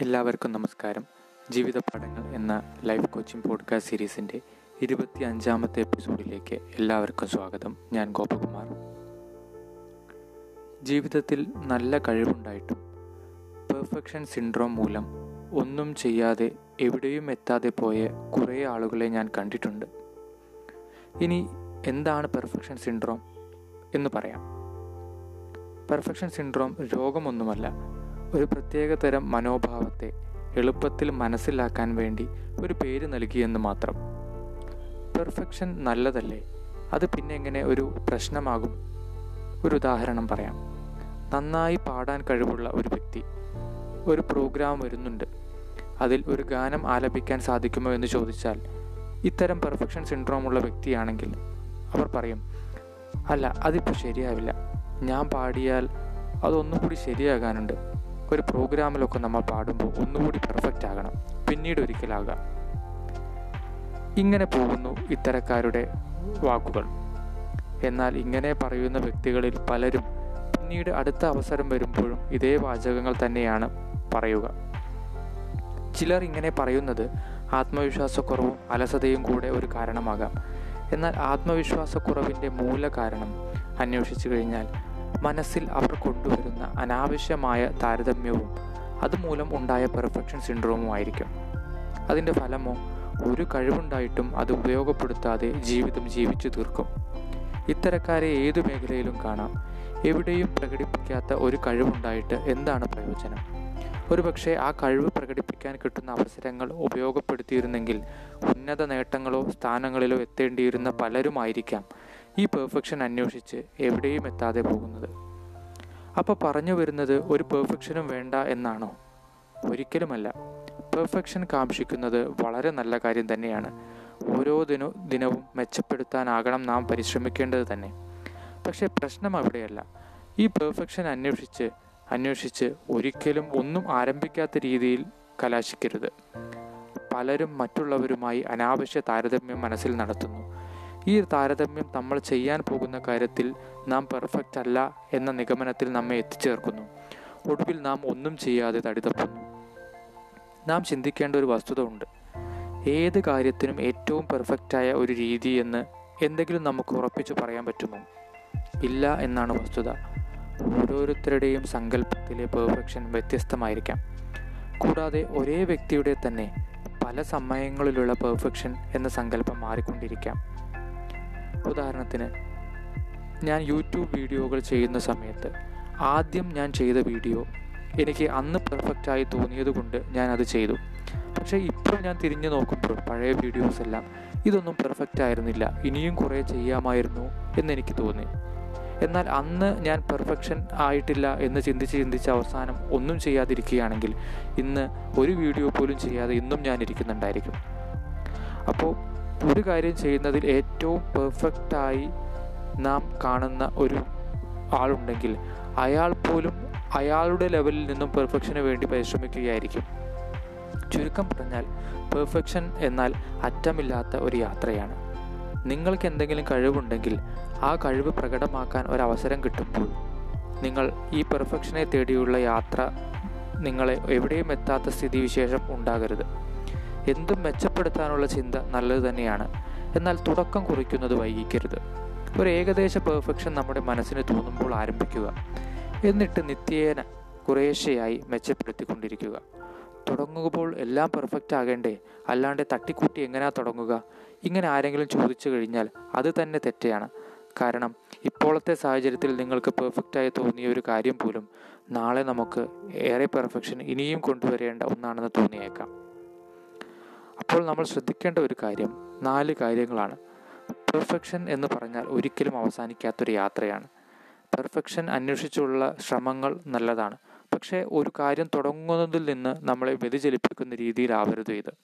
എല്ലാവർക്കും നമസ്കാരം. ജീവിത പാഠങ്ങൾ എന്ന ലൈഫ് കോച്ചിങ് പോഡ്കാസ്റ്റ് സീരീസിന്റെ ഇരുപത്തി അഞ്ചാമത്തെ എപ്പിസോഡിലേക്ക് എല്ലാവർക്കും സ്വാഗതം. ഞാൻ ഗോപകുമാർ. ജീവിതത്തിൽ നല്ല കഴിവുണ്ടായിട്ടും പെർഫെക്ഷൻ സിൻഡ്രോം മൂലം ഒന്നും ചെയ്യാതെ എവിടെയും എത്താതെ പോയ കുറേ ആളുകളെ ഞാൻ കണ്ടിട്ടുണ്ട്. ഇനി എന്താണ് പെർഫെക്ഷൻ സിൻഡ്രോം എന്ന് പറയാം. പെർഫെക്ഷൻ സിൻഡ്രോം രോഗമൊന്നുമല്ല ഒരു പ്രത്യേക തരം മനോഭാവത്തെ എളുപ്പത്തിൽ മനസ്സിലാക്കാൻ വേണ്ടി ഒരു പേര് നൽകിയെന്ന് മാത്രം. പെർഫെക്ഷൻ നല്ലതല്ലേ? അത് പിന്നെ എങ്ങനെ ഒരു പ്രശ്നമാകും? ഒരു ഉദാഹരണം പറയാം. നന്നായി പാടാൻ കഴിവുള്ള ഒരു വ്യക്തി. ഒരു പ്രോഗ്രാം വരുന്നുണ്ട്. അതിൽ ഒരു ഗാനം ആലപിക്കാൻ സാധിക്കുമോ എന്ന് ചോദിച്ചാൽ ഇത്തരം പെർഫെക്ഷൻ സിൻഡ്രോം ഉള്ള വ്യക്തിയാണെങ്കിൽ അവർ പറയും അല്ല അതിപ്പോൾ ശരിയാവില്ല. ഞാൻ പാടിയാൽ അതൊന്നും കൂടി ശരിയാകാനുണ്ട്. ഒരു പ്രോഗ്രാമിലൊക്കെ നമ്മൾ പാടുമ്പോൾ ഒന്നുകൂടി പെർഫെക്റ്റ് ആകണം. പിന്നീട് ഒരിക്കലാകാം. ഇങ്ങനെ പോകുന്നു ഇത്തരക്കാരുടെ വാക്കുകൾ. എന്നാൽ ഇങ്ങനെ പറയുന്ന വ്യക്തികളിൽ പലരും പിന്നീട് അടുത്ത അവസരം വരുമ്പോഴും ഇതേ വാചകങ്ങൾ തന്നെയാണ് പറയുക. ചിലർ ഇങ്ങനെ പറയുന്നത് ആത്മവിശ്വാസക്കുറവും അലസതയും കൂടെ ഒരു കാരണമാകാം. എന്നാൽ ആത്മവിശ്വാസക്കുറവിന്റെ മൂല കാരണം അന്വേഷിച്ചു കഴിഞ്ഞാൽ മനസ്സിൽ അവർ കൊണ്ടുവരുന്ന അനാവശ്യമായ താരതമ്യവും അതുമൂലം ഉണ്ടായ പെർഫെക്ഷൻ സിൻഡ്രോമും ആയിരിക്കും അതിന്റെ ഫലമോ ഒരു കഴിവുണ്ടായിട്ടും അത് ഉപയോഗപ്പെടുത്താതെ ജീവിതം ജീവിച്ചു തീർക്കും. ഇത്തരക്കാരെ ഏതു മേഖലയിലും കാണാം. എവിടെയും പ്രകടിപ്പിക്കാത്ത ഒരു കഴിവുണ്ടായിട്ട് എന്താണ് പ്രയോജനം? ഒരുപക്ഷെ ആ കഴിവ് പ്രകടിപ്പിക്കാൻ കിട്ടുന്ന അവസരങ്ങൾ ഉപയോഗപ്പെടുത്തിയിരുന്നെങ്കിൽ ഉന്നത നേട്ടങ്ങളോ സ്ഥാനങ്ങളിലോ എത്തേണ്ടിയിരുന്ന പലരുമായിരിക്കാം. ഈ പെർഫെക്ഷൻ അന്വേഷിച്ച് എവിടെയും എത്താതെ പോകുന്നത്. അപ്പോൾ പറഞ്ഞു വരുന്നത് ഒരു പെർഫെക്ഷനും വേണ്ട എന്നാണോ? ഒരിക്കലുമല്ല. പെർഫെക്ഷൻ കാക്ഷിക്കുന്നത് വളരെ നല്ല കാര്യം തന്നെയാണ്. ഓരോ ദിനോ ദിനവും മെച്ചപ്പെടുത്താനാകണം നാം പരിശ്രമിക്കേണ്ടത് തന്നെ. പക്ഷേ പ്രശ്നം അവിടെയല്ല. ഈ പെർഫെക്ഷൻ അന്വേഷിച്ച് അന്വേഷിച്ച് ഒരിക്കലും ഒന്നും ആരംഭിക്കാത്ത രീതിയിൽ കലാശിക്കരുത്. പലരും മറ്റുള്ളവരുമായി അനാവശ്യ താരതമ്യം മനസ്സിൽ നടത്തുന്നു. ഈ താരതമ്യം നമ്മൾ ചെയ്യാൻ പോകുന്ന കാര്യത്തിൽ നാം പെർഫെക്റ്റ് അല്ല എന്ന നിഗമനത്തിൽ നമ്മെ എത്തിച്ചേർക്കുന്നു. ഒടുവിൽ നാം ഒന്നും ചെയ്യാതെ തടിതപ്പുന്നു. നാം ചിന്തിക്കേണ്ട ഒരു വസ്തുത ഉണ്ട്. ഏത് കാര്യത്തിനും ഏറ്റവും പെർഫെക്റ്റായ ഒരു രീതി എന്ന് എന്തെങ്കിലും നമുക്ക് ഉറപ്പിച്ചു പറയാൻ പറ്റുമോ? ഇല്ല എന്നാണ് വസ്തുത. ഓരോരുത്തരുടെയും സങ്കല്പത്തിലെ പെർഫെക്ഷൻ വ്യത്യസ്തമായിരിക്കാം. കൂടാതെ ഒരേ വ്യക്തിയുടെ തന്നെ പല സമയങ്ങളിലുള്ള പെർഫെക്ഷൻ എന്ന സങ്കല്പം മാറിക്കൊണ്ടിരിക്കാം. ഉദാഹരണത്തിന് ഞാൻ യൂട്യൂബ് വീഡിയോകൾ ചെയ്യുന്ന സമയത്ത് ആദ്യം ഞാൻ ചെയ്ത വീഡിയോ എനിക്ക് അന്ന് പെർഫെക്റ്റായി തോന്നിയതുകൊണ്ട് ഞാൻ അത് ചെയ്തു. പക്ഷേ ഇപ്പോൾ ഞാൻ തിരിഞ്ഞു നോക്കുമ്പോൾ പഴയ വീഡിയോസ് എല്ലാം ഇതൊന്നും പെർഫെക്റ്റ് ആയിരുന്നില്ല ഇനിയും കുറേ ചെയ്യാമായിരുന്നു എന്നെനിക്ക് തോന്നി. എന്നാൽ അന്ന് ഞാൻ പെർഫെക്ഷൻ ആയിട്ടില്ല എന്ന് ചിന്തിച്ച് ചിന്തിച്ച് അവസാനം ഒന്നും ചെയ്യാതിരിക്കുകയാണെങ്കിൽ ഇന്ന് ഒരു വീഡിയോ പോലും ചെയ്യാതെ ഇന്നും ഞാൻ ഇരിക്കുന്നുണ്ടായിരിക്കും. അപ്പോൾ ഒരു കാര്യം ചെയ്യുന്നതിൽ ഏറ്റവും പെർഫെക്റ്റായി നാം കാണുന്ന ഒരു ആളുണ്ടെങ്കിൽ അയാൾ പോലും അയാളുടെ ലെവലിൽ നിന്നും പെർഫെക്ഷന് വേണ്ടി പരിശ്രമിക്കുകയായിരിക്കും. ചുരുക്കം പറഞ്ഞാൽ പെർഫെക്ഷൻ എന്നാൽ അറ്റമില്ലാത്ത ഒരു യാത്രയാണ്. നിങ്ങൾക്ക് എന്തെങ്കിലും കഴിവുണ്ടെങ്കിൽ ആ കഴിവ് പ്രകടമാക്കാൻ ഒരവസരം കിട്ടുമ്പോൾ നിങ്ങൾ ഈ പെർഫെക്ഷനെ തേടിയുള്ള യാത്ര നിങ്ങളെ എവിടെയും എത്താത്ത സ്ഥിതിവിശേഷം ഉണ്ടാകരുത്. എന്തും മെച്ചപ്പെടുത്താനുള്ള ചിന്ത നല്ലത് തന്നെയാണ്. എന്നാൽ തുടക്കം കുറിക്കുന്നത് വൈകിക്കരുത്. ഒരു ഏകദേശ പെർഫെക്ഷൻ നമ്മുടെ മനസ്സിന് തോന്നുമ്പോൾ ആരംഭിക്കുക. എന്നിട്ട് നിത്യേന കുറേശ്ശെയായി മെച്ചപ്പെടുത്തിക്കൊണ്ടിരിക്കുക. തുടങ്ങുമ്പോൾ എല്ലാം പെർഫെക്റ്റ് ആകേണ്ടേ? അല്ലാണ്ട് തട്ടിക്കൂട്ടി എങ്ങനെയാ തുടങ്ങുക? ഇങ്ങനെ ആരെങ്കിലും ചോദിച്ചു കഴിഞ്ഞാൽ അത് തന്നെ തെറ്റയാണ്. കാരണം ഇപ്പോഴത്തെ സാഹചര്യത്തിൽ നിങ്ങൾക്ക് പെർഫെക്റ്റായി തോന്നിയ ഒരു കാര്യം പോലും നാളെ നമുക്ക് ഏറെ പെർഫെക്ഷൻ ഇനിയും കൊണ്ടുവരേണ്ട ഒന്നാണെന്ന് തോന്നിയേക്കാം. അപ്പോൾ നമ്മൾ ശ്രദ്ധിക്കേണ്ട ഒരു കാര്യം നാല് കാര്യങ്ങളാണ്. പെർഫെക്ഷൻ എന്ന് പറഞ്ഞാൽ ഒരിക്കലും അവസാനിക്കാത്തൊരു യാത്രയാണ്. പെർഫെക്ഷൻ അന്വേഷിച്ചുള്ള ശ്രമങ്ങൾ നല്ലതാണ്. പക്ഷേ ഒരു കാര്യം തുടങ്ങുന്നതിൽ നിന്ന് നമ്മളെ വ്യതിചലിപ്പിക്കുന്ന രീതിയിലാവരുത് ഇത്.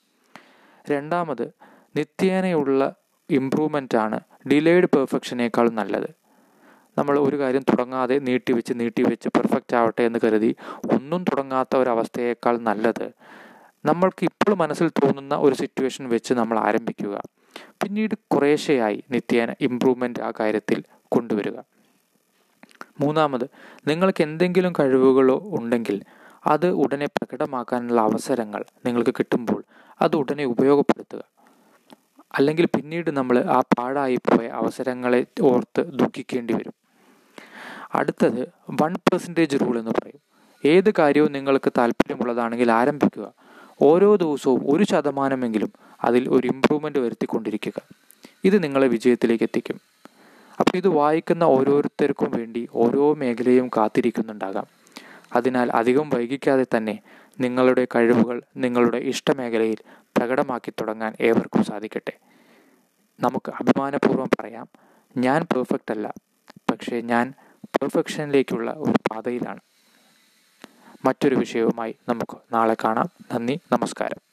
രണ്ടാമത് നിത്യേനയുള്ള ഇമ്പ്രൂവ്മെന്റാണ് ഡിലേഡ് പെർഫെക്ഷനേക്കാൾ നല്ലത്. നമ്മൾ ഒരു കാര്യം തുടങ്ങാതെ നീട്ടിവെച്ച് നീട്ടിവെച്ച് പെർഫെക്റ്റ് ആവട്ടെ എന്ന് കരുതി ഒന്നും തുടങ്ങാത്ത ഒരവസ്ഥയേക്കാൾ നല്ലത് നമ്മൾക്ക് ഇപ്പോൾ മനസ്സിൽ തോന്നുന്ന ഒരു സിറ്റുവേഷൻ വെച്ച് നമ്മൾ ആരംഭിക്കുക. പിന്നീട് കുറേശ്ശെയായി നിത്യേന ഇമ്പ്രൂവ്മെന്റ് ആ കാര്യത്തിൽ കൊണ്ടുവരിക. മൂന്നാമത് നിങ്ങൾക്ക് എന്തെങ്കിലും കഴിവുകളോ ഉണ്ടെങ്കിൽ അത് ഉടനെ പ്രകടമാക്കാനുള്ള അവസരങ്ങൾ നിങ്ങൾക്ക് കിട്ടുമ്പോൾ അത് ഉടനെ ഉപയോഗപ്പെടുത്തുക. അല്ലെങ്കിൽ പിന്നീട് നമ്മൾ ആ പാഴായി പോയ അവസരങ്ങളെ ഓർത്ത് ദുഃഖിക്കേണ്ടി വരും. അടുത്തത് വൺ പെർസെന്റേജ് റൂൾ എന്ന് പറയും. ഏത് കാര്യവും നിങ്ങൾക്ക് താല്പര്യമുള്ളതാണെങ്കിൽ ആരംഭിക്കുക. ഓരോ ദിവസവും ഒരു ശതമാനമെങ്കിലും അതിൽ ഒരു ഇമ്പ്രൂവ്മെന്റ് വരുത്തിക്കൊണ്ടിരിക്കുക. ഇത് നിങ്ങളെ വിജയത്തിലേക്ക് എത്തിക്കും. അപ്പോൾ ഇത് വായിക്കുന്ന ഓരോരുത്തർക്കും വേണ്ടി ഓരോ മേഖലയും കാത്തിരിക്കുന്നുണ്ടാകാം. അതിനാൽ അധികം വൈകിക്കാതെ തന്നെ നിങ്ങളുടെ കഴിവുകൾ നിങ്ങളുടെ ഇഷ്ടമേഖലയിൽ പ്രകടമാക്കി തുടങ്ങാൻ ഏവർക്കും സാധിക്കട്ടെ. നമുക്ക് അഭിമാനപൂർവം പറയാം ഞാൻ പെർഫെക്റ്റ് അല്ല പക്ഷേ ഞാൻ പെർഫെക്ഷനിലേക്കുള്ള ഒരു പാതയിലാണ്. മറ്റൊരു വിഷയവുമായി നമുക്ക് നാളെ കാണാം. നന്ദി നമസ്കാരം.